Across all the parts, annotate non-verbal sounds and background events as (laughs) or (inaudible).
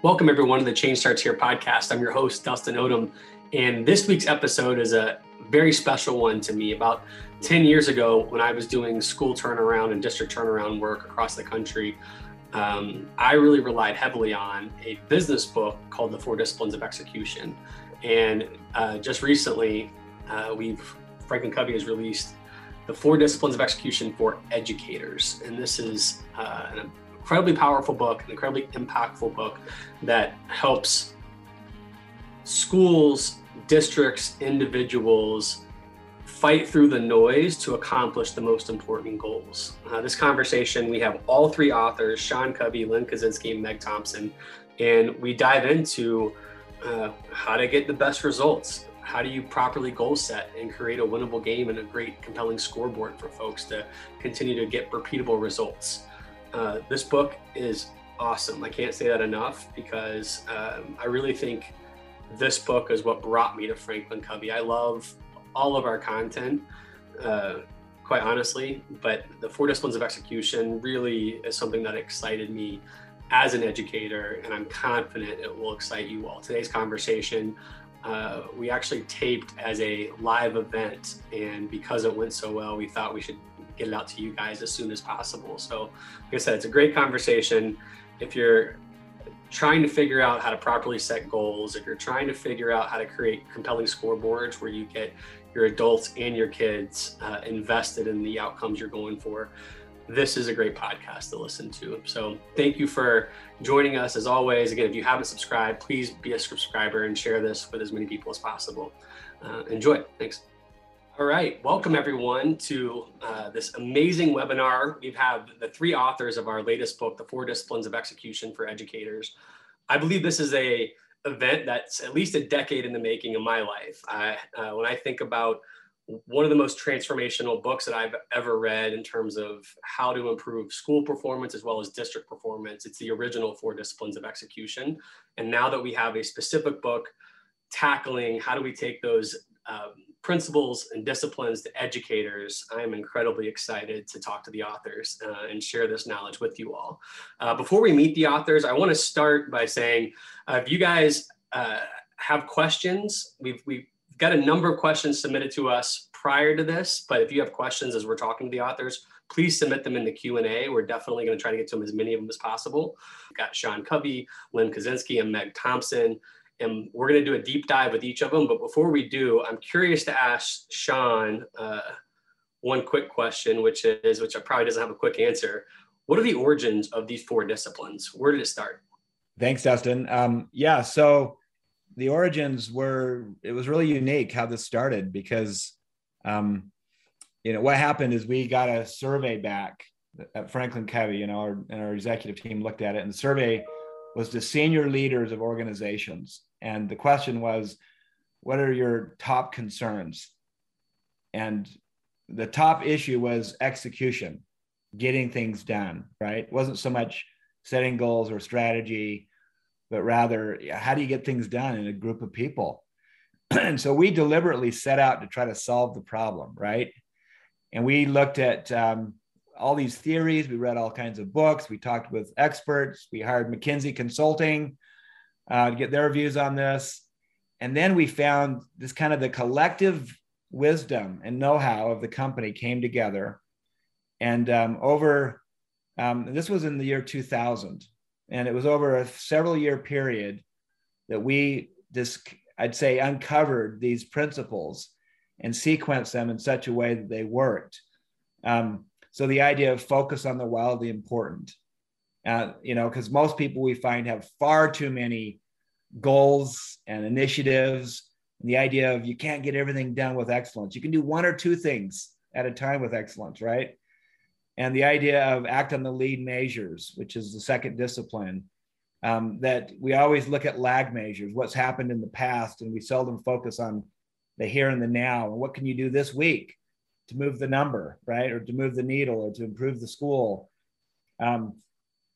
Welcome, everyone, to the Change Starts Here podcast. I'm your host, Dustin Odom. And this week's episode is a very special one to me. About 10 years ago, when I was doing school turnaround and district turnaround work across the country, um, I really relied heavily on a business book called The Four Disciplines of Execution. And uh, just recently, uh, we've Franklin Covey has released the Four Disciplines of Execution for Educators, and this is uh, an incredibly powerful book, an incredibly impactful book that helps schools, districts, individuals fight through the noise to accomplish the most important goals. Uh, this conversation, we have all three authors, Sean Covey, Lynn Kaczynski, and Meg Thompson, and we dive into uh, how to get the best results. How do you properly goal set and create a winnable game and a great compelling scoreboard for folks to continue to get repeatable results? Uh, this book is awesome. I can't say that enough because um, I really think this book is what brought me to Franklin Covey. I love all of our content, uh, quite honestly, but the four disciplines of execution really is something that excited me as an educator, and I'm confident it will excite you all. Today's conversation, uh, we actually taped as a live event, and because it went so well, we thought we should get it out to you guys as soon as possible. So, like I said, it's a great conversation. If you're trying to figure out how to properly set goals, if you're trying to figure out how to create compelling scoreboards where you get your adults and your kids uh, invested in the outcomes you're going for, this is a great podcast to listen to. So, thank you for joining us as always. Again, if you haven't subscribed, please be a subscriber and share this with as many people as possible. Uh, enjoy. Thanks. All right, welcome everyone to uh, this amazing webinar. We have the three authors of our latest book, The Four Disciplines of Execution for Educators. I believe this is a event that's at least a decade in the making of my life. I, uh, when I think about one of the most transformational books that I've ever read in terms of how to improve school performance as well as district performance, it's the original Four Disciplines of Execution. And now that we have a specific book tackling how do we take those um, principles and disciplines to educators, I am incredibly excited to talk to the authors uh, and share this knowledge with you all. Uh, before we meet the authors, I want to start by saying uh, if you guys uh, have questions, we've, we've got a number of questions submitted to us prior to this, but if you have questions as we're talking to the authors, please submit them in the Q&A. We're definitely going to try to get to them as many of them as possible. We've got Sean Covey, Lynn Kaczynski, and Meg Thompson and we're going to do a deep dive with each of them. But before we do, I'm curious to ask Sean uh, one quick question, which is, which I probably doesn't have a quick answer. What are the origins of these four disciplines? Where did it start? Thanks, Dustin. Um, yeah, so the origins were, it was really unique how this started because, um, you know, what happened is we got a survey back at Franklin Covey, you know, our, and our executive team looked at it, and the survey was to senior leaders of organizations. And the question was, what are your top concerns? And the top issue was execution, getting things done, right? It wasn't so much setting goals or strategy, but rather, how do you get things done in a group of people? (clears throat) and so we deliberately set out to try to solve the problem, right? And we looked at um, all these theories. We read all kinds of books. We talked with experts. We hired McKinsey Consulting uh, to get their views on this. And then we found this kind of the collective wisdom and know-how of the company came together. And um, over, um, this was in the year 2000, and it was over a several year period that we just, I'd say, uncovered these principles and sequenced them in such a way that they worked. Um, so the idea of focus on the wildly important, uh, you know, because most people we find have far too many goals and initiatives. And the idea of you can't get everything done with excellence. You can do one or two things at a time with excellence, right? And the idea of act on the lead measures, which is the second discipline, um, that we always look at lag measures, what's happened in the past, and we seldom focus on the here and the now. And what can you do this week to move the number, right? Or to move the needle or to improve the school. Um,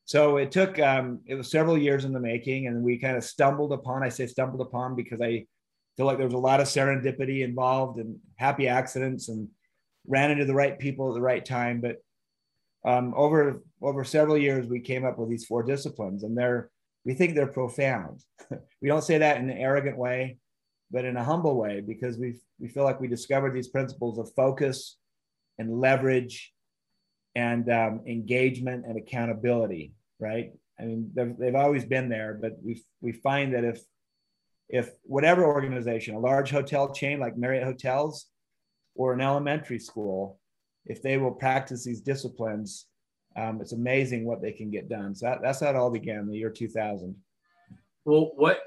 so it took, um, it was several years in the making and we kind of stumbled upon, I say stumbled upon because I feel like there was a lot of serendipity involved and happy accidents and ran into the right people at the right time. But um, over, over several years, we came up with these four disciplines and they're we think they're profound. (laughs) we don't say that in an arrogant way, but in a humble way because we we feel like we discovered these principles of focus and leverage and um, engagement and accountability. Right? I mean, they've, they've always been there, but we we find that if if whatever organization, a large hotel chain like Marriott Hotels, or an elementary school, if they will practice these disciplines, um, it's amazing what they can get done. So that, that's how it all began in the year 2000. Well, what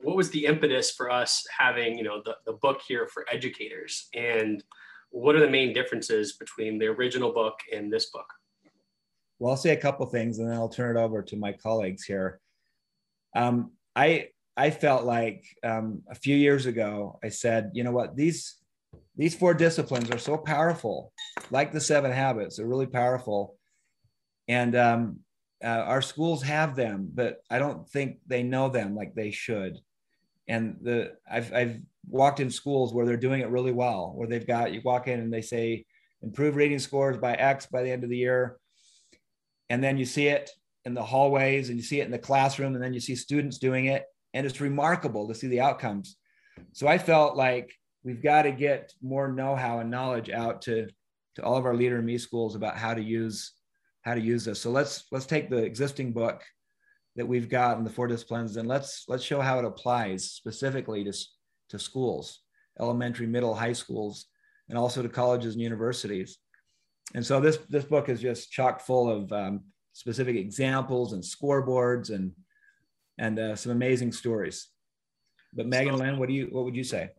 what was the impetus for us having you know the, the book here for educators, and what are the main differences between the original book and this book? Well, I'll say a couple things, and then I'll turn it over to my colleagues here. Um, I I felt like um, a few years ago, I said, you know what, these these four disciplines are so powerful, like the seven habits, they're really powerful. And um, uh, our schools have them, but I don't think they know them like they should. And the I've, I've walked in schools where they're doing it really well, where they've got you walk in and they say improve reading scores by X by the end of the year, and then you see it in the hallways and you see it in the classroom, and then you see students doing it, and it's remarkable to see the outcomes. So I felt like we've got to get more know-how and knowledge out to to all of our leader in me schools about how to use how to use this. So let's let's take the existing book that we've got in the four disciplines and let's let's show how it applies specifically to to schools, elementary, middle, high schools, and also to colleges and universities. And so this this book is just chock full of um, specific examples and scoreboards and and uh, some amazing stories. But Megan, Lynn, what do you what would you say?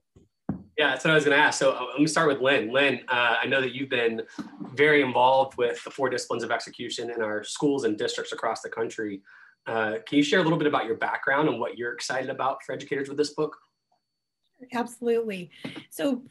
Yeah, that's what I was going to ask. So uh, let me start with Lynn. Lynn, uh, I know that you've been very involved with the four disciplines of execution in our schools and districts across the country. Uh, can you share a little bit about your background and what you're excited about for educators with this book? Absolutely. So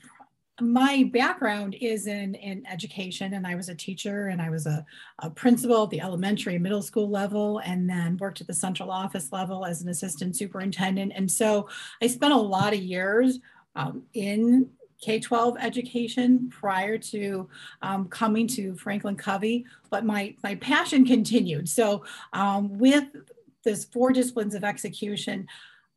my background is in, in education and I was a teacher and I was a, a principal at the elementary middle school level and then worked at the central office level as an assistant superintendent. And so I spent a lot of years um, in K-12 education prior to um, coming to Franklin Covey, but my, my passion continued. So um, with this four disciplines of execution,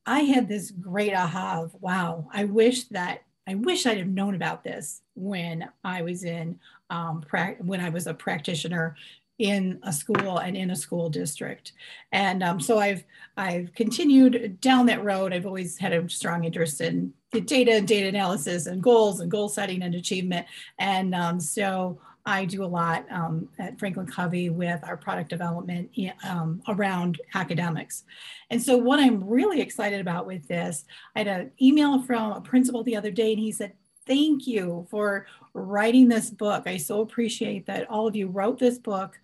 I had this great aha of, wow, I wish that, I wish I'd have known about this when I was in, um, when I was a practitioner in a school and in a school district. And um, so I've I've continued down that road. I've always had a strong interest in data and data analysis and goals and goal setting and achievement. And um, so I do a lot um, at Franklin Covey with our product development um, around academics. And so what I'm really excited about with this, I had an email from a principal the other day and he said, thank you for writing this book. I so appreciate that all of you wrote this book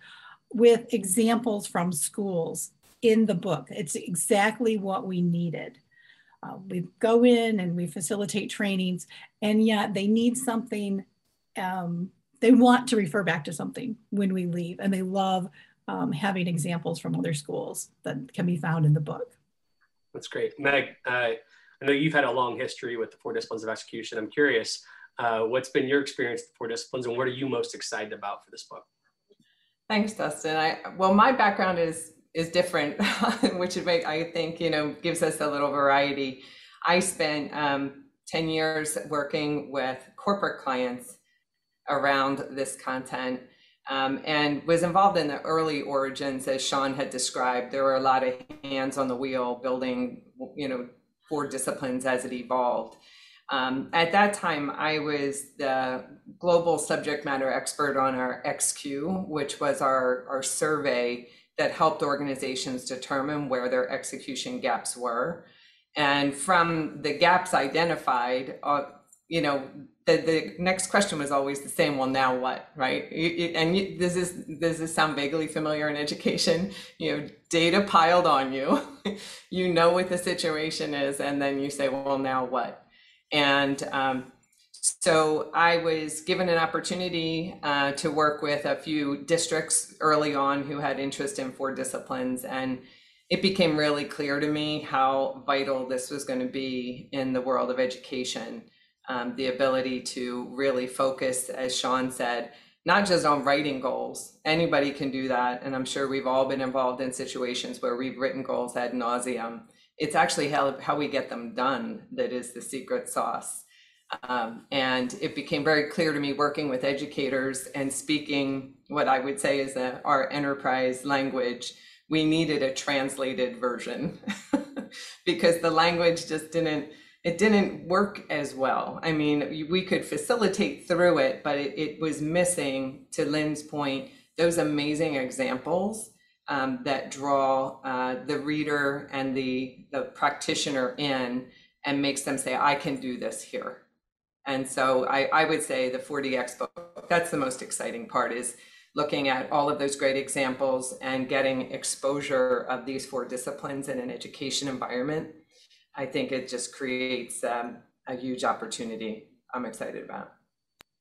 with examples from schools in the book. It's exactly what we needed. Uh, we go in and we facilitate trainings, and yet they need something. Um, they want to refer back to something when we leave, and they love um, having examples from other schools that can be found in the book. That's great. Meg, uh, I know you've had a long history with the four disciplines of execution. I'm curious, uh, what's been your experience with the four disciplines and what are you most excited about for this book? Thanks, Dustin. I well, my background is is different, (laughs) which make, I think you know gives us a little variety. I spent um, ten years working with corporate clients around this content. Um, and was involved in the early origins as Sean had described. There were a lot of hands on the wheel building, you know, four disciplines as it evolved. Um, at that time, I was the global subject matter expert on our XQ, which was our, our survey that helped organizations determine where their execution gaps were. And from the gaps identified, uh, you know, the, the next question was always the same. Well, now what, right? And you, this is this sound vaguely familiar in education? (laughs) You know, data piled on you, (laughs) you know what the situation is, and then you say, well, now what? And um, so I was given an opportunity uh, to work with a few districts early on who had interest in four disciplines. And it became really clear to me how vital this was going to be in the world of education. Um, the ability to really focus, as Sean said, not just on writing goals. Anybody can do that. And I'm sure we've all been involved in situations where we've written goals ad nauseum. It's actually how, how we get them done that is the secret sauce. Um, and it became very clear to me working with educators and speaking what I would say is a, our enterprise language. We needed a translated version (laughs) because the language just didn't it didn't work as well. I mean, we could facilitate through it, but it, it was missing, to Lynn's point, those amazing examples um, that draw uh, the reader and the, the practitioner in and makes them say, I can do this here. And so I, I would say the 4DX book, that's the most exciting part is looking at all of those great examples and getting exposure of these four disciplines in an education environment I think it just creates um, a huge opportunity I'm excited about.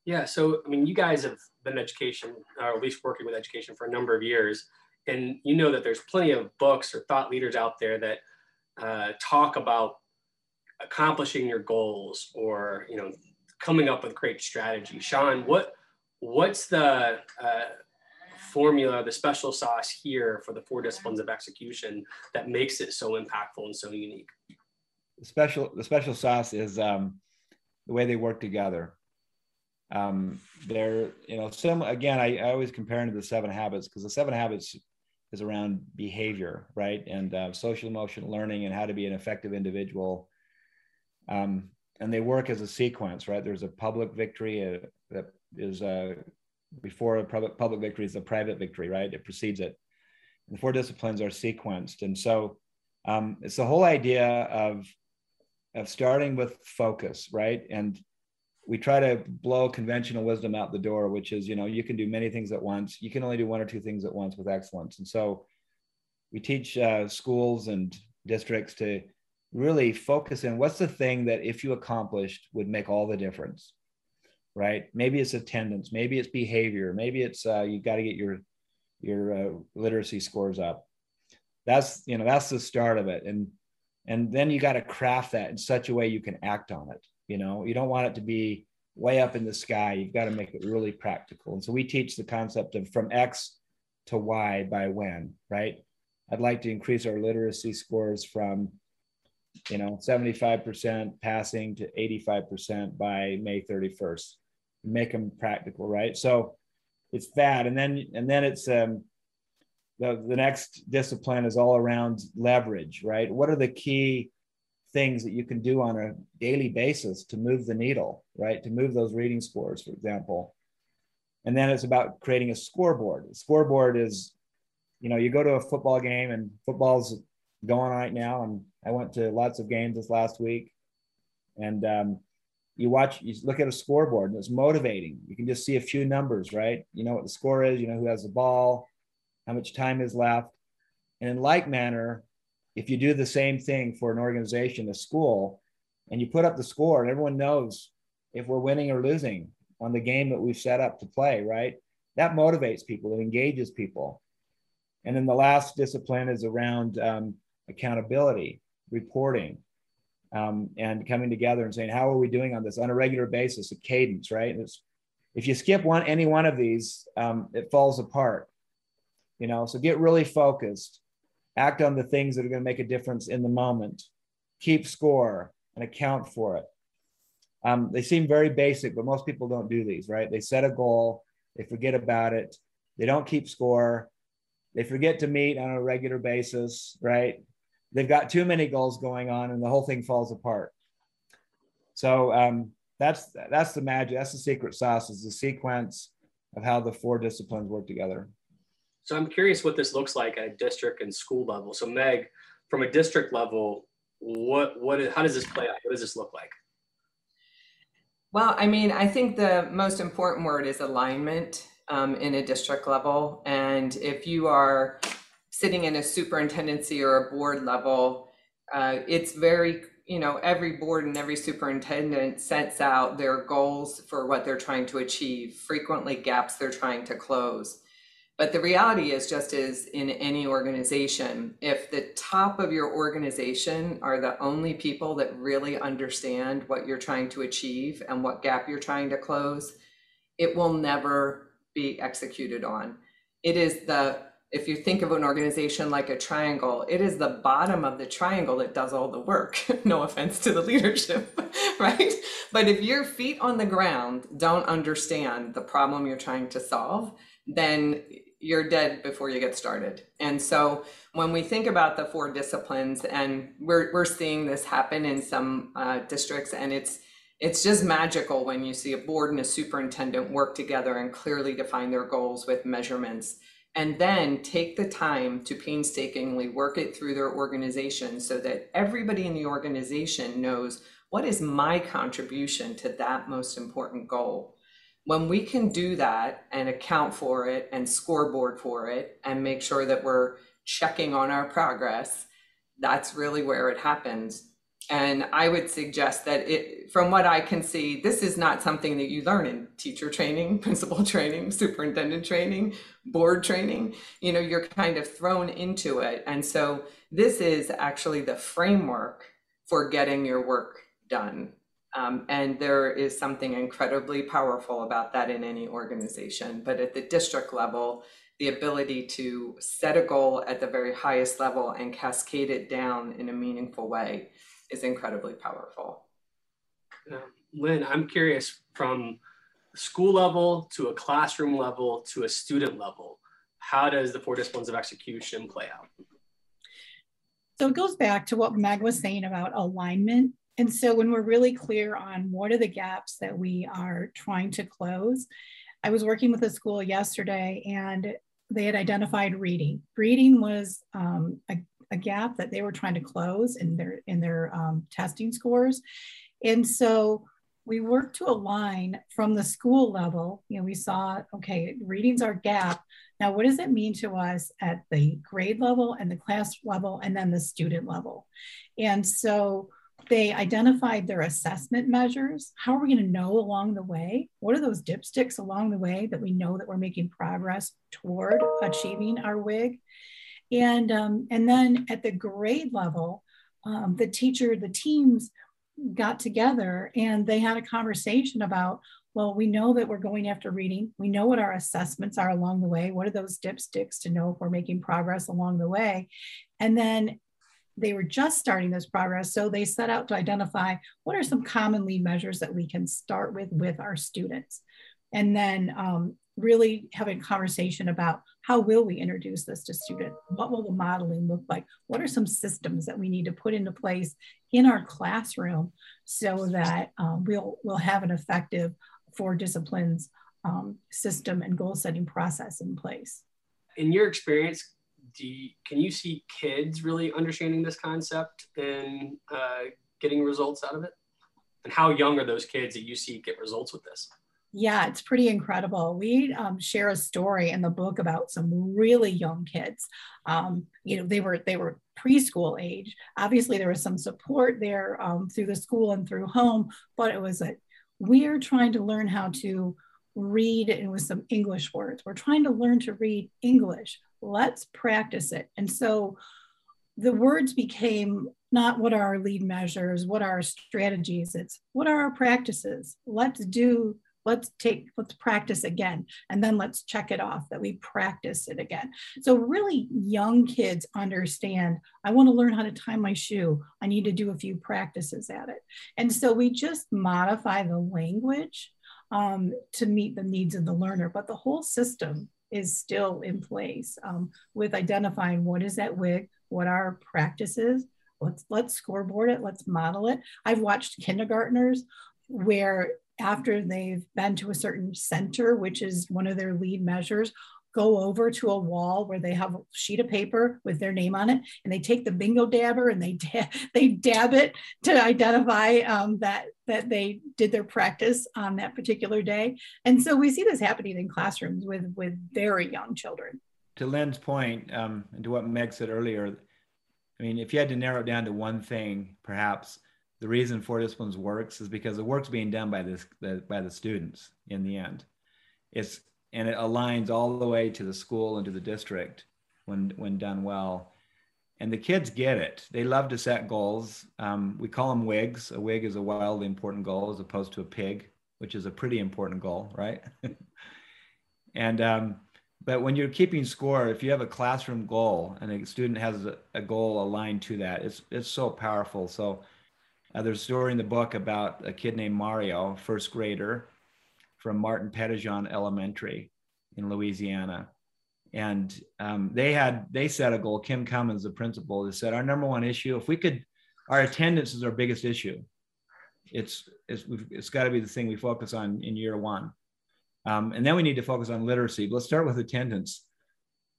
Yeah, so I mean, you guys have been education, or at least working with education for a number of years, and you know that there's plenty of books or thought leaders out there that uh, talk about accomplishing your goals or you know coming up with great strategy. Sean, what what's the uh, formula, the special sauce here for the four disciplines of execution that makes it so impactful and so unique? Special the special sauce is um, the way they work together. Um, they're you know some again I, I always compare them to the seven habits because the seven habits is around behavior right? And uh, social emotional learning and how to be an effective individual. Um, and they work as a sequence right? There's a public victory uh, that is uh, before a public public victory is a private victory right? It precedes it. And the four disciplines are sequenced. And so um, it's the whole idea of of starting with focus, right? And we try to blow conventional wisdom out the door, which is, you know, you can do many things at once. You can only do one or two things at once with excellence. And so we teach uh, schools and districts to really focus in what's the thing that if you accomplished would make all the difference, right? Maybe it's attendance, maybe it's behavior, maybe it's uh, you got to get your your uh, literacy scores up. That's you know that's the start of it, and and then you got to craft that in such a way you can act on it you know? You don't want it to be way up in the sky. You've got to make it really practical. And so we teach the concept of from x to y by when right? I'd like to increase our literacy scores from you know 75% passing to 85% by may 31st make them practical right? So it's that. And then and then it's um the, the next discipline is all around leverage, right? What are the key things that you can do on a daily basis to move the needle, right? To move those reading scores, for example. And then it's about creating a scoreboard. A scoreboard is, you know, you go to a football game and football's going right now. And I went to lots of games this last week. And um, you watch, you look at a scoreboard and it's motivating. You can just see a few numbers, right? You know what the score is, you know who has the ball, how much time is left. And in like manner, if you do the same thing for an organization, a school, and you put up the score and everyone knows if we're winning or losing on the game that we've set up to play, right? That motivates people, it engages people. And then the last discipline is around um, accountability, reporting, um, and coming together and saying, how are we doing on this on a regular basis, a cadence, right? If you skip one, any one of these, um, it falls apart you know? So get really focused. Act on the things that are going to make a difference in the moment. Keep score and account for it. Um, they seem very basic but most people don't do these right? They set a goal they forget about it they don't keep score they forget to meet on a regular basis right? They've got too many goals going on and the whole thing falls apart. So um, that's that's the magic that's the secret sauce is the sequence of how the four disciplines work together so I'm curious what this looks like at a district and school level. So Meg, from a district level, what what how does this play out? What does this look like? Well, I mean, I think the most important word is alignment um, in a district level. And if you are sitting in a superintendency or a board level, uh, it's very, you know, every board and every superintendent sets out their goals for what they're trying to achieve, frequently gaps they're trying to close. But the reality is, just as in any organization, if the top of your organization are the only people that really understand what you're trying to achieve and what gap you're trying to close, it will never be executed on. It is the if you think of an organization like a triangle, it is the bottom of the triangle that does all the work. (laughs) no offense to the leadership, (laughs) right? But if your feet on the ground don't understand the problem you're trying to solve, then you're dead before you get started. And so when we think about the four disciplines, and we're, we're seeing this happen in some uh, districts, and it's it's just magical when you see a board and a superintendent work together and clearly define their goals with measurements and then take the time to painstakingly work it through their organization so that everybody in the organization knows what is my contribution to that most important goal. When we can do that and account for it and scoreboard for it and make sure that we're checking on our progress, that's really where it happens. And I would suggest that it, from what I can see, this is not something that you learn in teacher training, (laughs) principal training, superintendent training, board training. You know, you're kind of thrown into it. And so this is actually the framework for getting your work done. Um, and there is something incredibly powerful about that in any organization. But at the district level, the ability to set a goal at the very highest level and cascade it down in a meaningful way is incredibly powerful. Lynn, I'm curious from school level to a classroom level to a student level, how does the four disciplines of execution play out? So it goes back to what Meg was saying about alignment. And so when we're really clear on what are the gaps that we are trying to close, I was working with a school yesterday and they had identified reading. Reading was um, a a gap that they were trying to close in their in their um, testing scores. And so we worked to align from the school level you know we saw okay readings are gap. Now what does it mean to us at the grade level and the class level and then the student level? And so they identified their assessment measures. How are we going to know along the way? What are those dipsticks along the way that we know that we're making progress toward achieving our WIG? And, um, and then at the grade level, um, the teacher, the teams got together and they had a conversation about, well, we know that we're going after reading. We know what our assessments are along the way. What are those dipsticks to know if we're making progress along the way? And then they were just starting this progress. So they set out to identify what are some common lead measures that we can start with with our students. And then um, really having a conversation about how will we introduce this to students? What will the modeling look like? What are some systems that we need to put into place in our classroom so that um, we'll, we'll have an effective four disciplines um, system and goal setting process in place? In your experience, you, can you see kids really understanding this concept and uh, getting results out of it? And how young are those kids that you see get results with this? Yeah, it's pretty incredible. We um, share a story in the book about some really young kids. Um, you know, they were they were preschool age. Obviously, there was some support there um, through the school and through home, but it was a we're trying to learn how to read and with some English words. We're trying to learn to read English. Let's practice it. And so the words became not what are our lead measures, what are our strategies, it's what are our practices. Let's do let's take let's practice again and then let's check it off that we practice it again so really young kids understand i want to learn how to tie my shoe i need to do a few practices at it and so we just modify the language um, to meet the needs of the learner but the whole system is still in place um, with identifying what is that wig what are practices let's let's scoreboard it let's model it. I've watched kindergartners where after they've been to a certain center, which is one of their lead measures, go over to a wall where they have a sheet of paper with their name on it, and they take the bingo dabber and they (laughs) da- they dab it to identify um, that that they did their practice on that particular day. And so we see this happening in classrooms with with very young children. To Lynn's point, um, and to what Meg said earlier, I mean, if you had to narrow it down to one thing, perhaps the reason four disciplines works is because the work's being done by this by the students in the end it's and it aligns all the way to the school and to the district when when done well. And the kids get it. They love to set goals. Um, we call them wigs. A wig is a wildly important goal as opposed to a pig which is a pretty important goal right? (laughs) And um, but when you're keeping score, if you have a classroom goal and a student has a, goal aligned to that, it's it's so powerful. So uh, there's a story in the book about a kid named Mario, first grader, from Martin Petitjean Elementary in Louisiana, and um, they had they set a goal. Kim Cummins, the principal, said our number one issue, if we could, our attendance is our biggest issue. It's it's it's got to be the thing we focus on in year one um, and then we need to focus on literacy. But let's start with attendance.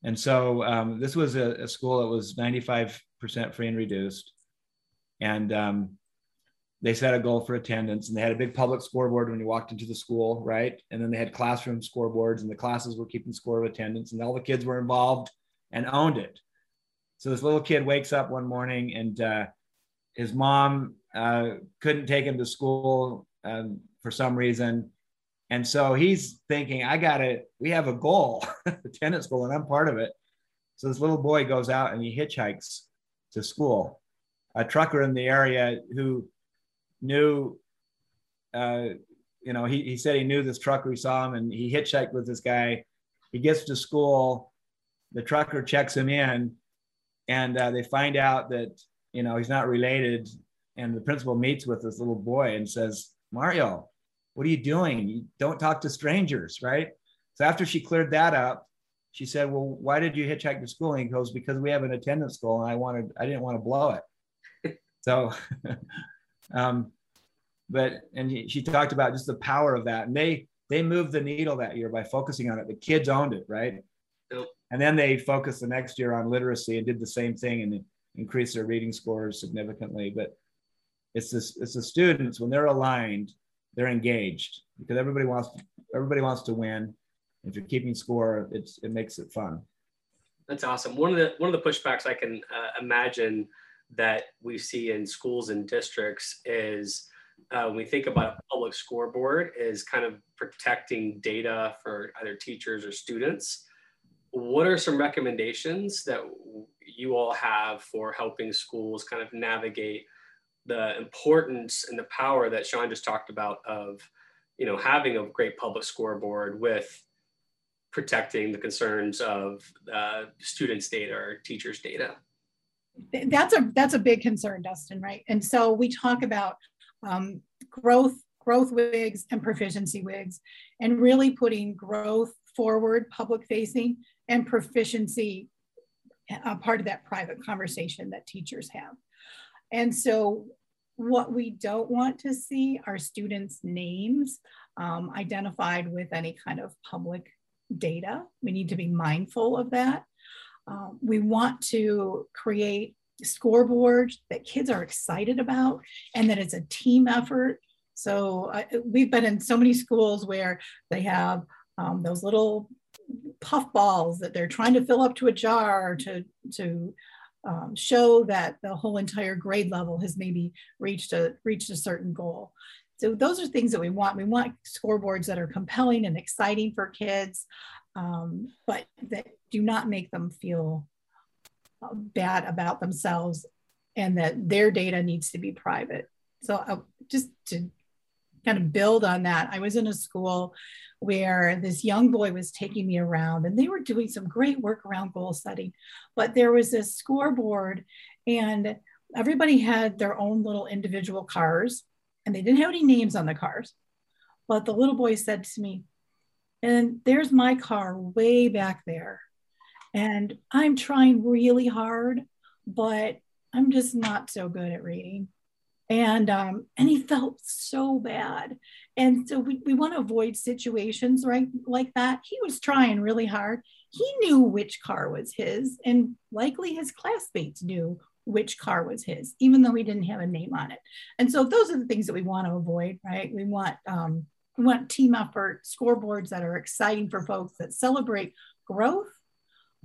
And so um, this was a, a, school that was 95% free and reduced. And um, they set a goal for attendance and they had a big public scoreboard when you walked into the school, right? And then they had classroom scoreboards and the classes were keeping score of attendance and all the kids were involved and owned it. So this little kid wakes up one morning and uh, his mom uh, couldn't take him to school um, for some reason and so he's thinking, I got it. We have a goal, (laughs) tennis goal, and I'm part of it. So this little boy goes out and he hitchhikes to school. A trucker in the area who knew, uh, you know, he, he said he knew this trucker, he saw him, and he hitchhiked with this guy. He gets to school, the trucker checks him in, and uh, they find out that, you know, he's not related. And the principal meets with this little boy and says, Mario, what are you doing? You don't talk to strangers, right? So after she cleared that up, she said, Well, why did you hitchhike to school? And he goes, Because we have an attendance goal and I wanted, I didn't want to blow it. so, (laughs) um, but, and she talked about just the power of that. And they, they moved the needle that year by focusing on it. The kids owned it, right? Yep. And then they focused the next year on literacy and did the same thing and increased their reading scores significantly. But it's this, it's the students when they're aligned they're engaged because everybody wants everybody wants to win. If you're keeping score, it's it makes it fun. That's awesome. One of the one of the pushbacks I can uh, imagine that we see in schools and districts is uh, when we think about a public scoreboard is kind of protecting data for either teachers or students. What are some recommendations that you all have for helping schools kind of navigate the importance and the power that Sean just talked about of, you know, having a great public scoreboard with protecting the concerns of uh, students' data or teachers' data. That's a that's a big concern, Dustin. Right, and so we talk about um, growth growth WIGs and proficiency WIGs, and really putting growth forward, public facing, and proficiency a part of that private conversation that teachers have. And so what we don't want to see are students' names um, identified with any kind of public data. We need to be mindful of that. Um, we want to create scoreboards that kids are excited about and that it's a team effort. So uh, we've been in so many schools where they have um, those little puff balls that they're trying to fill up to a jar to, to um, show that the whole entire grade level has maybe reached a reached a certain goal. So those are things that we want. We want scoreboards that are compelling and exciting for kids, um, but that do not make them feel bad about themselves and that their data needs to be private. So uh, just to kind of build on that, I was in a school where this young boy was taking me around and they were doing some great work around goal setting. But there was this scoreboard and everybody had their own little individual cars and they didn't have any names on the cars. But the little boy said to me, and there's my car way back there. And I'm trying really hard, but I'm just not so good at reading. And um, and he felt so bad. And so we, we want to avoid situations right like that. He was trying really hard. He knew which car was his and likely his classmates knew which car was his even though he didn't have a name on it. And so those are the things that we want to avoid right? We want um, we want team effort scoreboards that are exciting for folks that celebrate growth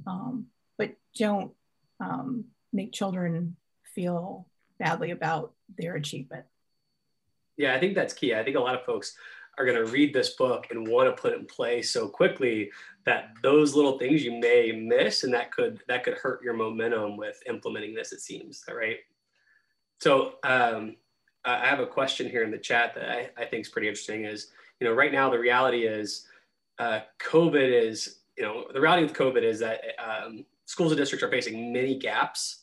um, but don't um, make children feel badly about their achievement. Yeah, I think that's key. I think a lot of folks are going to read this book and want to put it in place so quickly that those little things you may miss and that could that could hurt your momentum with implementing this it seems all right so um, i have a question here in the chat that i, I think is pretty interesting is you know right now the reality is uh, COVID is, you know, the reality with COVID is that um, schools and districts are facing many gaps.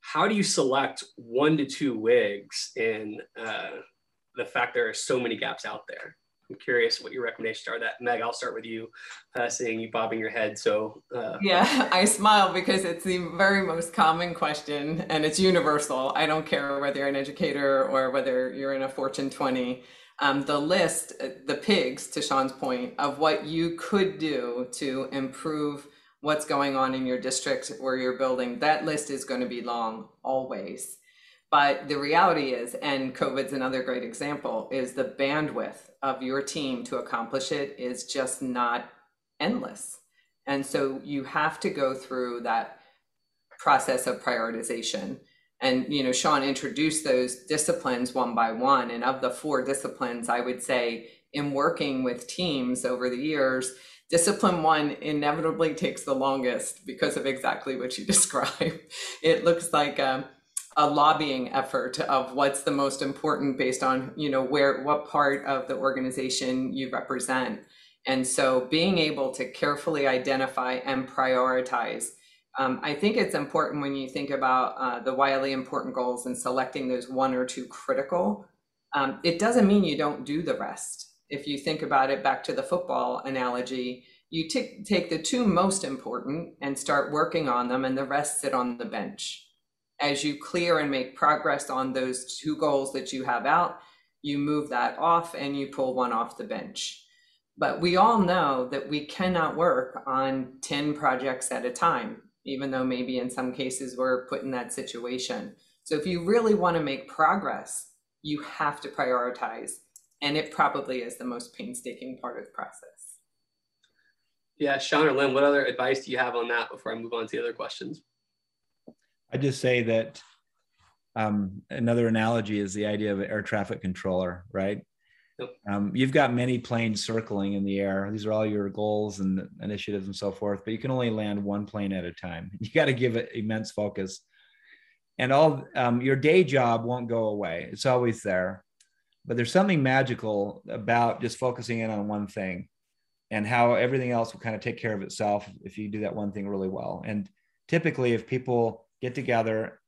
How do you select one to two wigs in uh, the fact there are so many gaps out there? I'm curious what your recommendations are. That Meg, I'll start with you, uh, seeing you bobbing your head. So uh, yeah, (laughs) I smile because it's the very most common question, and it's universal. I don't care whether you're an educator or whether you're in a Fortune 20. Um, the list, uh, the pigs, to Sean's point, of what you could do to improve what's going on in your district or your building, that list is going to be long always. But the reality is, and COVID's another great example, is the bandwidth of your team to accomplish it is just not endless. And so you have to go through that process of prioritization. And you know, Sean introduced those disciplines one by one. And of the four disciplines, I would say in working with teams over the years, discipline one inevitably takes the longest because of exactly what you (laughs) described. It looks like um, a lobbying effort of what's the most important based on you know where what part of the organization you represent and so being able to carefully identify and prioritize um, i think it's important when you think about uh, the wildly important goals and selecting those one or two critical um, it doesn't mean you don't do the rest. If you think about it back to the football analogy you t- take the two most important and start working on them and the rest sit on the bench. As you clear and make progress on those two goals that you have out, you move that off and you pull one off the bench. But we all know that we cannot work on 10 projects at a time, even though maybe in some cases we're put in that situation. So if you really want to make progress, you have to prioritize. And it probably is the most painstaking part of the process. Yeah, Sean or Lynn, what other advice do you have on that before I move on to the other questions? I just say that um, another analogy is the idea of an air traffic controller, right? Um, you've got many planes circling in the air. These are all your goals and initiatives and so forth, but you can only land one plane at a time. (laughs) You got to give it immense focus. And all um, your day job won't go away. It's always there. But there's something magical about just focusing in on one thing and how everything else will kind of take care of itself if you do that one thing really well. And typically, if people get together,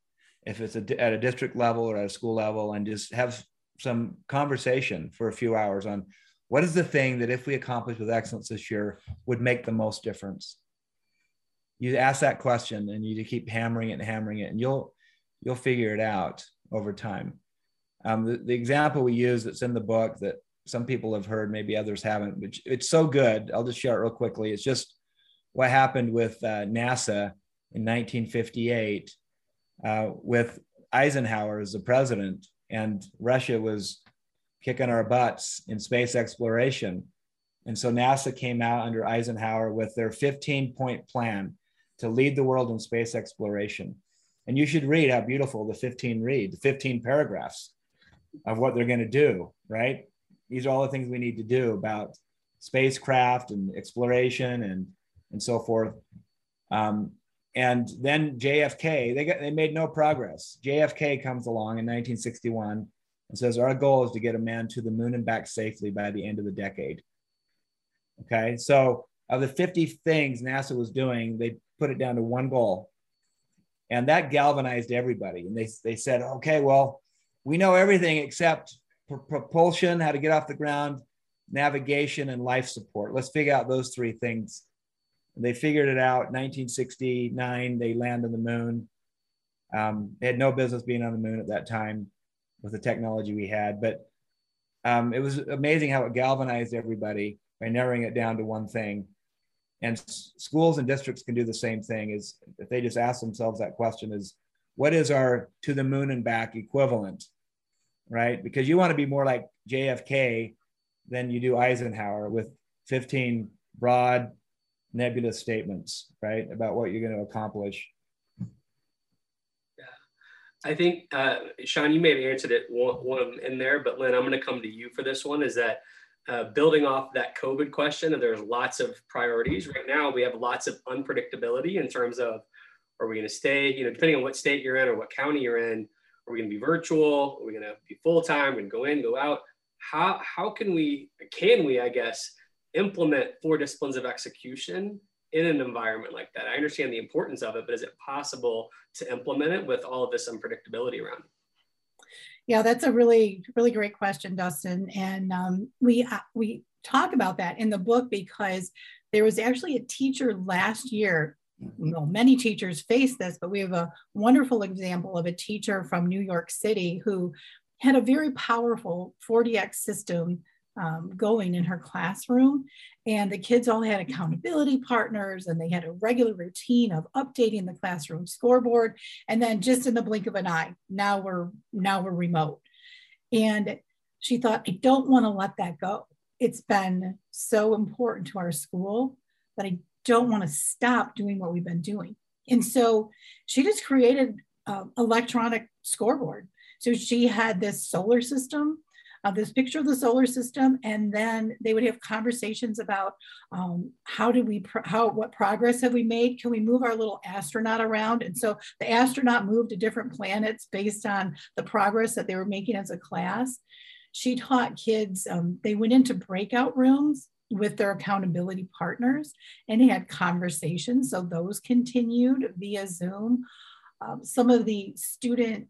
if it's a, at a district level or at a school level, and just have some conversation for a few hours on what is the thing that if we accomplish with excellence this year would make the most difference. You ask that question and you keep hammering it and hammering it, and you'll you'll figure it out over time. Um, the, the example we use that's in the book that some people have heard, maybe others haven't, but it's so good. I'll just share it real quickly. It's just what happened with uh, NASA in 1958 uh, with Eisenhower as the president, and Russia was kicking our butts in space exploration. And so NASA came out under Eisenhower with their 15 point plan to lead the world in space exploration. And you should read how beautiful the 15 read, the 15 paragraphs of what they're going to do, right? These are all the things we need to do about spacecraft and exploration and, and so forth. Um, and then JFK, they got they made no progress. JFK comes along in 1961 and says our goal is to get a man to the moon and back safely by the end of the decade. Okay, so of the 50 things NASA was doing, they put it down to one goal, and that galvanized everybody. And they they said, okay, well, we know everything except pr- propulsion, how to get off the ground, navigation, and life support. Let's figure out those three things they figured it out. 1969, they land on the moon. Um, they had no business being on the moon at that time with the technology we had, but um, it was amazing how it galvanized everybody by narrowing it down to one thing. And s- schools and districts can do the same thing. Is if they just ask themselves that question: Is what is our to the moon and back equivalent, right? Because you want to be more like JFK than you do Eisenhower with 15 broad nebulous statements, right, about what you're going to accomplish. Yeah, I think uh, Sean, you may have answered it one, one in there, but Lynn, I'm going to come to you for this one. Is that uh, building off that COVID question, and there's lots of priorities right now. We have lots of unpredictability in terms of are we going to stay, you know, depending on what state you're in or what county you're in, are we going to be virtual? Are we going to be full time? To go in, go out. How how can we can we I guess implement four disciplines of execution in an environment like that? I understand the importance of it, but is it possible to implement it with all of this unpredictability around? Yeah, that's a really, really great question, Dustin. And um, we uh, we talk about that in the book because there was actually a teacher last year. Well, many teachers face this, but we have a wonderful example of a teacher from New York City who had a very powerful 4DX system um, going in her classroom. And the kids all had accountability partners and they had a regular routine of updating the classroom scoreboard. And then just in the blink of an eye, now we're now we're remote. And she thought, I don't want to let that go. It's been so important to our school that I don't want to stop doing what we've been doing. And so she just created an electronic scoreboard. So she had this solar system uh, this picture of the solar system, and then they would have conversations about um, how do we, how, what progress have we made? Can we move our little astronaut around? And so the astronaut moved to different planets based on the progress that they were making as a class. She taught kids, um, they went into breakout rooms with their accountability partners and had conversations. So those continued via Zoom. Um, some of the student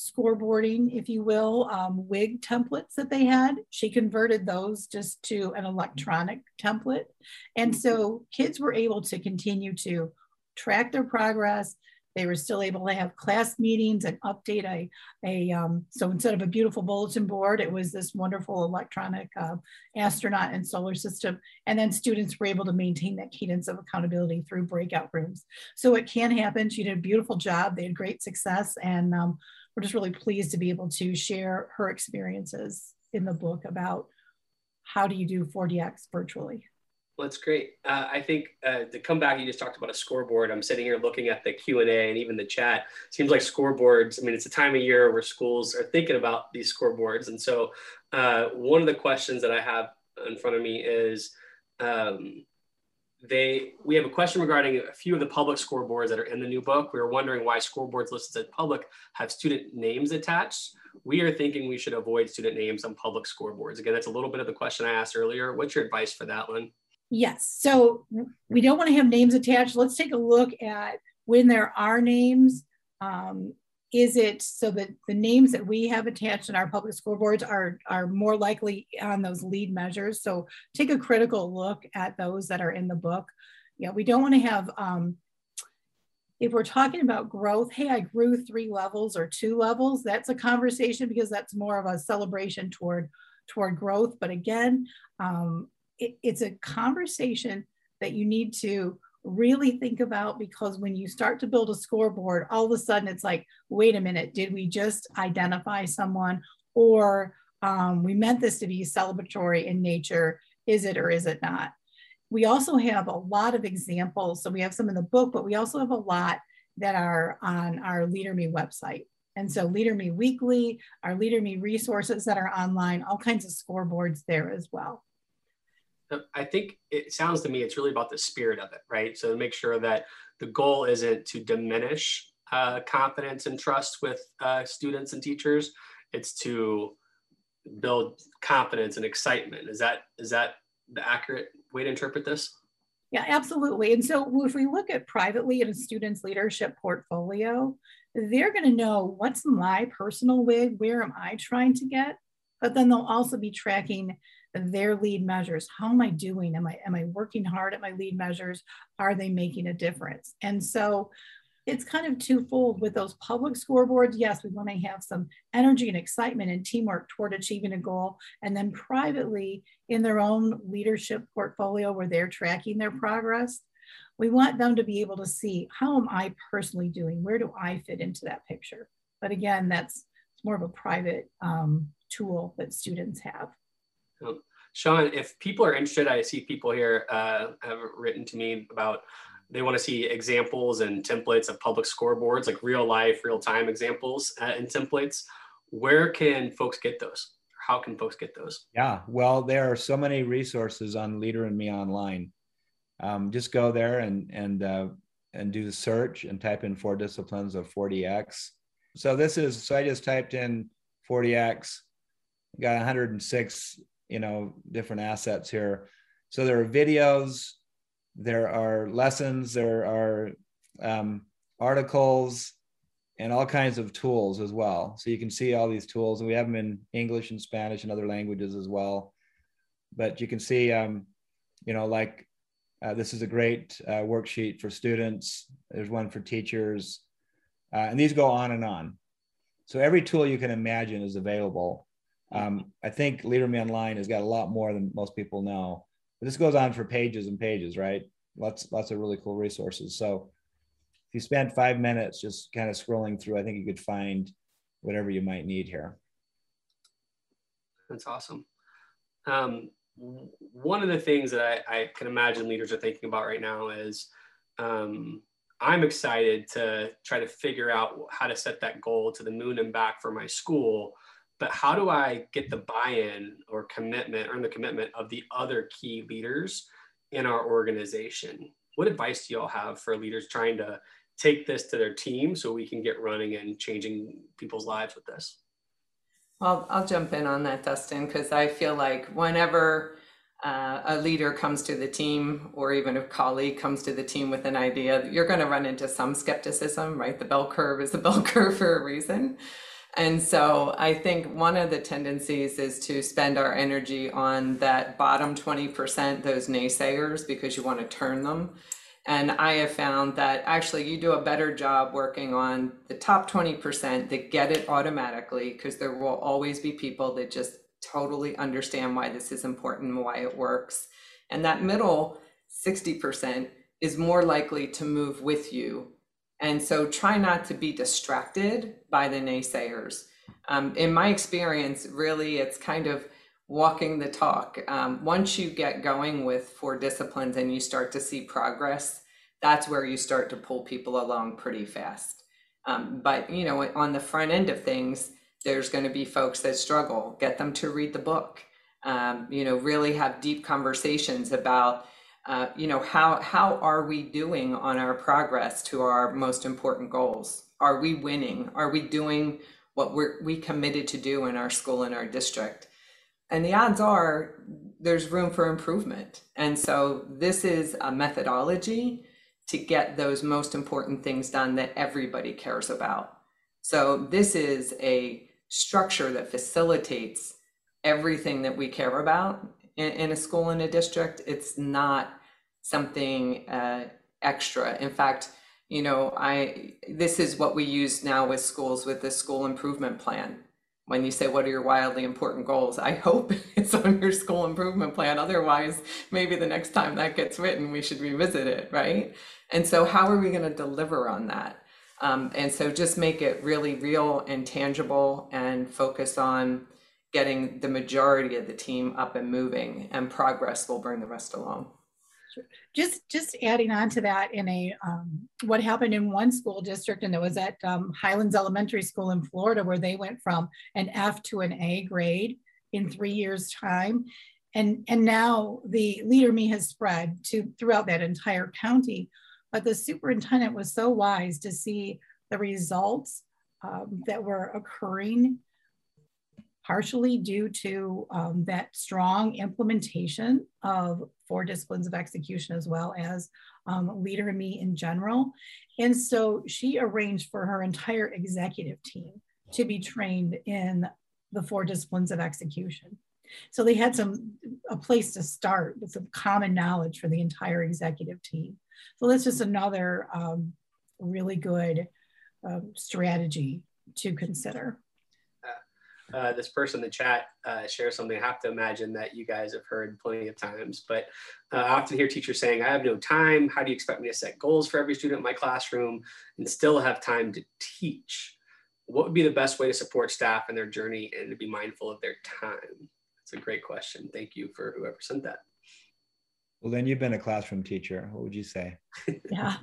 scoreboarding, if you will, um, wig templates that they had. She converted those just to an electronic template. And so kids were able to continue to track their progress. They were still able to have class meetings and update a, a um, so instead of a beautiful bulletin board, it was this wonderful electronic uh, astronaut and solar system. And then students were able to maintain that cadence of accountability through breakout rooms. So it can happen. She did a beautiful job. They had great success. And um, we're just really pleased to be able to share her experiences in the book about how do you do 4DX virtually. Well, that's great. Uh, I think uh, to come back, you just talked about a scoreboard. I'm sitting here looking at the Q and A and even the chat. Seems like scoreboards. I mean, it's a time of year where schools are thinking about these scoreboards. And so, uh, one of the questions that I have in front of me is, um, they we have a question regarding a few of the public scoreboards that are in the new book. We were wondering why scoreboards listed as public have student names attached. We are thinking we should avoid student names on public scoreboards. Again, that's a little bit of the question I asked earlier. What's your advice for that one? Yes. So we don't want to have names attached. Let's take a look at when there are names. Um, is it so that the names that we have attached in our public scoreboards are, are more likely on those lead measures? So take a critical look at those that are in the book. Yeah, we don't want to have, um, if we're talking about growth, hey, I grew three levels or two levels, that's a conversation because that's more of a celebration toward, toward growth. But again, um, it, it's a conversation that you need to really think about because when you start to build a scoreboard, all of a sudden it's like, wait a minute, did we just identify someone or um, we meant this to be celebratory in nature? Is it or is it not? We also have a lot of examples. So we have some in the book, but we also have a lot that are on our Leader Me website. And so Leader Me Weekly, our Leader Me resources that are online, all kinds of scoreboards there as well. I think it sounds to me it's really about the spirit of it, right? So make sure that the goal isn't to diminish uh, confidence and trust with uh, students and teachers. It's to build confidence and excitement. Is that is that the accurate way to interpret this? Yeah, absolutely. And so if we look at privately in a student's leadership portfolio, they're going to know what's my personal wig, where am I trying to get, but then they'll also be tracking their lead measures. How am I doing? Am I am I working hard at my lead measures? Are they making a difference? And so it's kind of twofold with those public scoreboards. Yes, we want to have some energy and excitement and teamwork toward achieving a goal. And then privately in their own leadership portfolio where they're tracking their progress, we want them to be able to see how am I personally doing? Where do I fit into that picture? But again, that's more of a private um, tool that students have. Sean, if people are interested, I see people here uh, have written to me about they want to see examples and templates of public scoreboards, like real life, real time examples uh, and templates. Where can folks get those? How can folks get those? Yeah, well, there are so many resources on Leader in Me online. Um, just go there and and uh, and do the search and type in four disciplines of 4DX. So this is so I just typed in 4DX, got 106 you know different assets here. So there are videos, there are lessons, there are um, articles, and all kinds of tools as well. So you can see all these tools, and we have them in English and Spanish and other languages as well. But you can see, um, you know, like uh, this is a great uh, worksheet for students. There's one for teachers, uh, and these go on and on. So every tool you can imagine is available. Um, I think Leader Me Online has got a lot more than most people know. But this goes on for pages and pages, right? Lots, lots of really cool resources. So if you spend five minutes just kind of scrolling through, I think you could find whatever you might need here. That's awesome. Um, one of the things that I, I, can imagine leaders are thinking about right now is um, I'm excited to try to figure out how to set that goal to the moon and back for my school. But how do I get the buy in or commitment, earn the commitment of the other key leaders in our organization? What advice do you all have for leaders trying to take this to their team so we can get running and changing people's lives with this? Well, I'll jump in on that, Dustin, because I feel like whenever uh, a leader comes to the team or even a colleague comes to the team with an idea, you're going to run into some skepticism, right? The bell curve is a (laughs) bell curve for a reason. And so I think one of the tendencies is to spend our energy on that bottom 20%, those naysayers, because you want to turn them. And I have found that actually you do a better job working on the top 20% that get it automatically, because there will always be people that just totally understand why this is important and why it works. And that middle 60% is more likely to move with you. And so try not to be distracted by the naysayers. Um, in my experience, really, it's kind of walking the talk. Um, once you get going with four disciplines and you start to see progress, that's where you start to pull people along pretty fast. Um, but you know, on the front end of things, there's going to be folks that struggle. Get them to read the book. Um, you know, really have deep conversations about, uh, you know, how how are we doing on our progress to our most important goals? Are we winning? Are we doing what we're we committed to do in our school and our district? And the odds are there's room for improvement. And so this is a methodology to get those most important things done that everybody cares about. So this is a structure that facilitates everything that we care about in, in a school in a district. It's not something uh, extra. In fact, you know, I this is what we use now with schools with the school improvement plan. When you say what are your wildly important goals, I hope (laughs) it's on your school improvement plan. Otherwise, maybe the next time that gets written, we should revisit it, right? And so, how are we going to deliver on that? Um, and so just make it really real and tangible and focus on getting the majority of the team up and moving and progress will bring the rest along. Just just adding on to that in a um, what happened in one school district and it was at um, Highlands Elementary School in Florida where they went from an F to an A grade in three years time. And and now the leader me has spread to throughout that entire county. But the superintendent was so wise to see the results um, that were occurring partially due to um, that strong implementation of four disciplines of execution as well as um, leader me in general. And so she arranged for her entire executive team to be trained in the four disciplines of execution. So they had some a place to start with some common knowledge for the entire executive team. So that's just another um, really good um, strategy to consider. Uh, this person in the chat uh, shares something I have to imagine that you guys have heard plenty of times, but uh, I often hear teachers saying, I have no time. How do you expect me to set goals for every student in my classroom and still have time to teach? What would be the best way to support staff in their journey and to be mindful of their time? That's a great question. Thank you for whoever sent that. Well, then you've been a classroom teacher. What would you say? (laughs) yeah.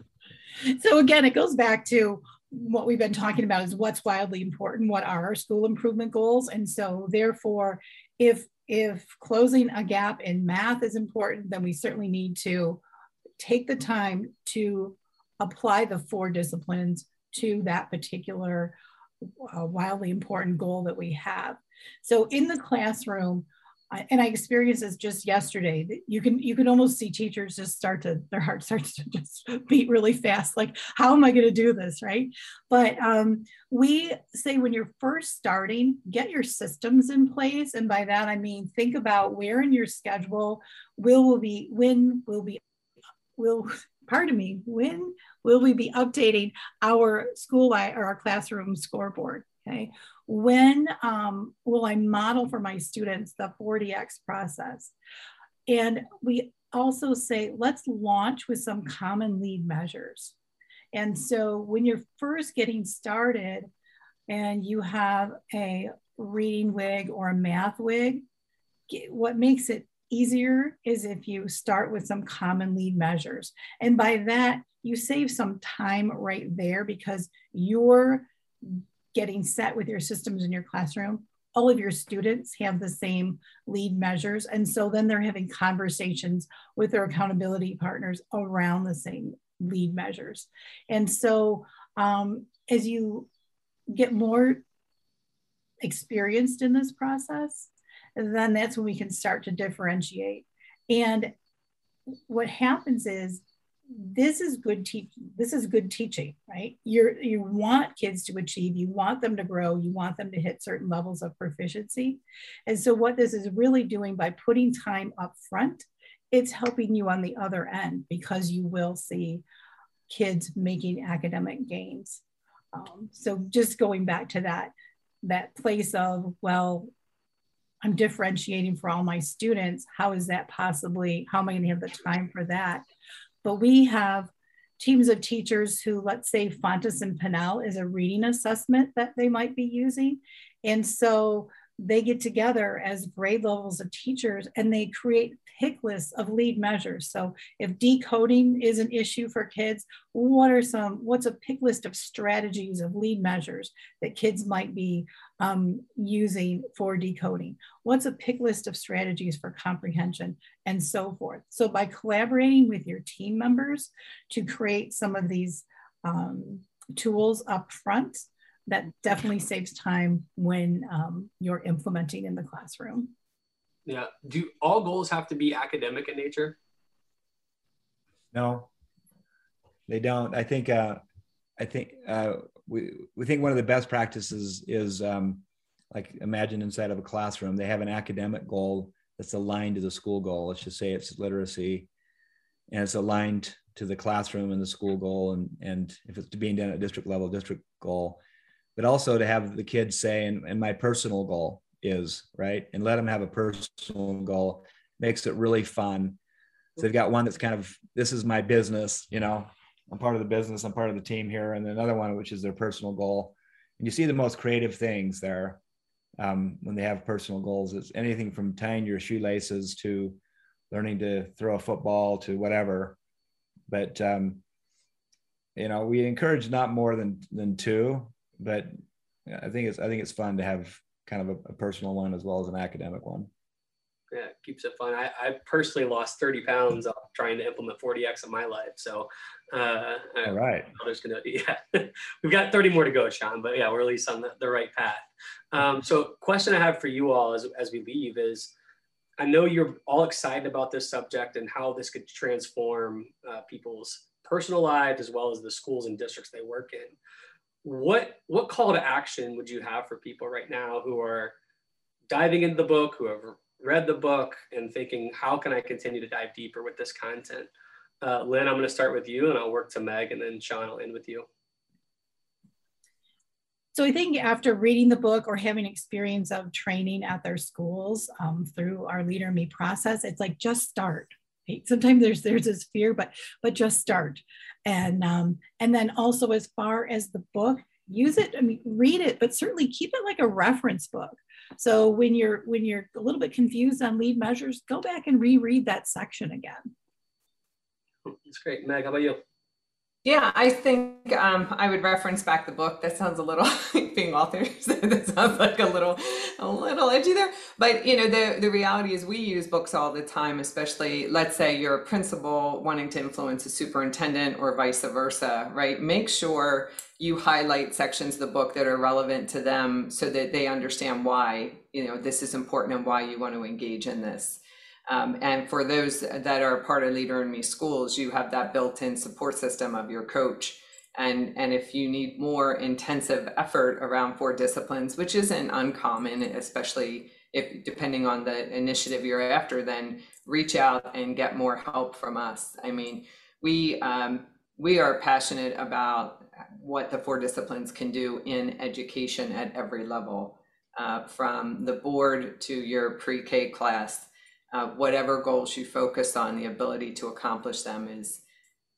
So again, it goes back to what we've been talking about is what's wildly important. What are our school improvement goals? And so therefore, if if closing a gap in math is important, then we certainly need to take the time to apply the four disciplines to that particular uh, wildly important goal that we have. So in the classroom, and I experienced this just yesterday. You can you can almost see teachers just start to their heart (laughs) starts to just beat really fast. Like, how am I going to do this, right? But um, we say when you're first starting, get your systems in place, and by that I mean think about where in your schedule will will be when will be will pardon me when will we be updating our school or our classroom scoreboard okay when um, will I model for my students the 4DX process? And we also say, let's launch with some common lead measures. And so when you're first getting started and you have a reading WIG or a math WIG, what makes it easier is if you start with some common lead measures. And by that, you save some time right there because you're getting set with your systems in your classroom, all of your students have the same lead measures. And so then they're having conversations with their accountability partners around the same lead measures. And so um, as you get more experienced in this process, then that's when we can start to differentiate. And what happens is this is good teaching this is good teaching right? You're you want kids to achieve you want them to grow you want them to hit certain levels of proficiency. And so what this is really doing by putting time up front it's helping you on the other end because you will see kids making academic gains. Um, so just going back to that that place of well i'm differentiating for all my students. How is that possibly how am i going to have the time for that but we have teams of teachers who, let's say, Fountas and Pinnell is a reading assessment that they might be using. And so they get together as grade levels of teachers and they create pick lists of lead measures. So if decoding is an issue for kids, what are some, what's a pick list of strategies of lead measures that kids might be um, using for decoding? What's a pick list of strategies for comprehension and so forth? So by collaborating with your team members to create some of these um, tools up front, that definitely saves time when um, you're implementing in the classroom. Yeah. Do all goals have to be academic in nature? No, they don't. I think. Uh, I think uh, we we think one of the best practices is um, like imagine inside of a classroom they have an academic goal that's aligned to the school goal. Let's just say it's literacy, and it's aligned to the classroom and the school goal, and and if it's being done at district level, district goal, but also to have the kids say, and, and my personal goal is right and let them have a personal goal makes it really fun. So they've got one that's kind of this is my business you know i'm part of the business i'm part of the team here and another one which is their personal goal. And you see the most creative things there um, when they have personal goals. It's anything from tying your shoelaces to learning to throw a football to whatever. But um, you know we encourage not more than than two but i think it's i think it's fun to have kind of a, a, personal one as well as an academic one. Yeah, it keeps it fun. I, I personally lost 30 pounds trying to implement 4DX in my life. So, uh, all right. (laughs) Just gonna, yeah, (laughs) we've got 30 more to go, Sean, but yeah, we're at least on the, the right path. Um, so question I have for you all as, as we leave is, I know you're all excited about this subject and how this could transform uh, people's personal lives as well as the schools and districts they work in what what call to action would you have for people right now who are diving into the book, who have read the book and thinking, how can I continue to dive deeper with this content? Uh, Lynn, I'm going to start with you and I'll work to Meg and then Sean, I'll end with you. So I think after reading the book or having experience of training at their schools um, through our Leader Me process, it's like just start. Sometimes there's there's this fear, but but just start, and um, and then also as far as the book, use it. I mean, read it, but certainly keep it like a reference book. So when you're when you're a little bit confused on lead measures, go back and reread that section again. That's great, Meg. How about you? Yeah, I think um, I would reference back the book. That sounds a little (laughs) being authors. (laughs) that sounds like a little, a little edgy there. But you know, the the reality is we use books all the time. Especially, let's say you're a principal wanting to influence a superintendent, or vice versa. Right? Make sure you highlight sections of the book that are relevant to them, so that they understand why you know this is important and why you want to engage in this. Um, and for those that are part of Leader in Me schools, you have that built-in support system of your coach. And, and if you need more intensive effort around four disciplines, which isn't uncommon, especially if depending on the initiative you're after, then reach out and get more help from us. I mean, we um, we are passionate about what the four disciplines can do in education at every level, uh, from the board to your pre-K class uh, whatever goals you focus on, the ability to accomplish them is,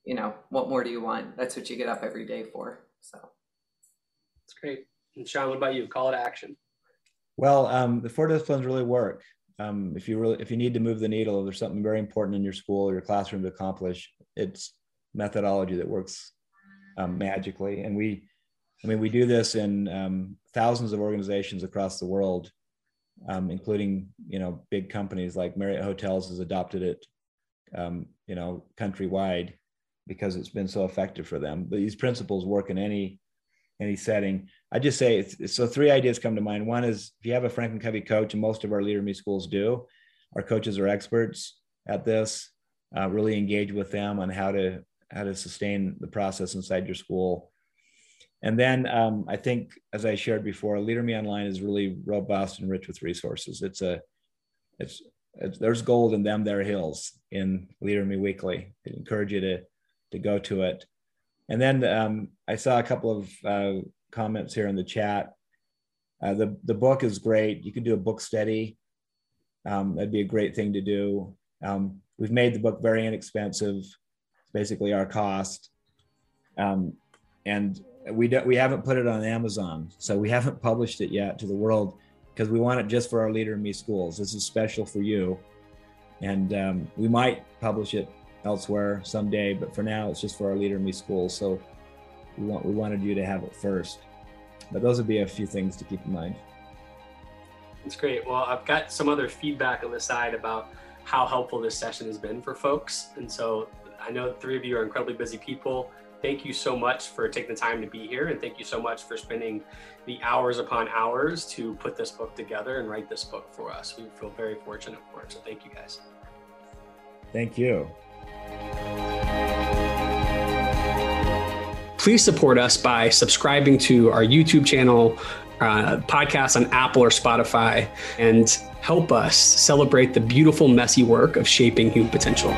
you know, what more do you want? That's what you get up every day for. So that's great. And Sean, what about you? Call it action. Well, um, the four disciplines really work. Um, if you really, if you need to move the needle, there's something very important in your school or your classroom to accomplish, it's methodology that works um, magically. And we, I mean, we do this in um, thousands of organizations across the world um, including you know big companies like Marriott Hotels has adopted it, um, you know, countrywide because it's been so effective for them. But these principles work in any any setting. I just say so. Three ideas come to mind. One is if you have a Franklin Covey coach, and most of our Leader Me schools do, our coaches are experts at this. Uh, really engage with them on how to how to sustain the process inside your school and then um, I think, as I shared before, Leader Me Online is really robust and rich with resources. It's a, it's, it's there's gold in them there hills in Leader Me Weekly. I encourage you to to go to it. And then um, I saw a couple of uh, comments here in the chat. Uh, the the book is great. You can do a book study. Um, that'd be a great thing to do. Um, we've made the book very inexpensive. It's basically our cost. Um, and we don't we haven't put it on Amazon, so we haven't published it yet to the world because we want it just for our Leader in Me schools. This is special for you, and um, we might publish it elsewhere someday, but for now it's just for our Leader in Me schools. So we want we wanted you to have it first. But those would be a few things to keep in mind. That's great. Well, I've got some other feedback on the side about how helpful this session has been for folks, and so I know three of you are incredibly busy people thank you so much for taking the time to be here and thank you so much for spending the hours upon hours to put this book together and write this book for us. We feel very fortunate for it so thank you guys. Thank you. Please support us by subscribing to our youtube channel uh, podcast on apple or spotify and help us celebrate the beautiful messy work of shaping human potential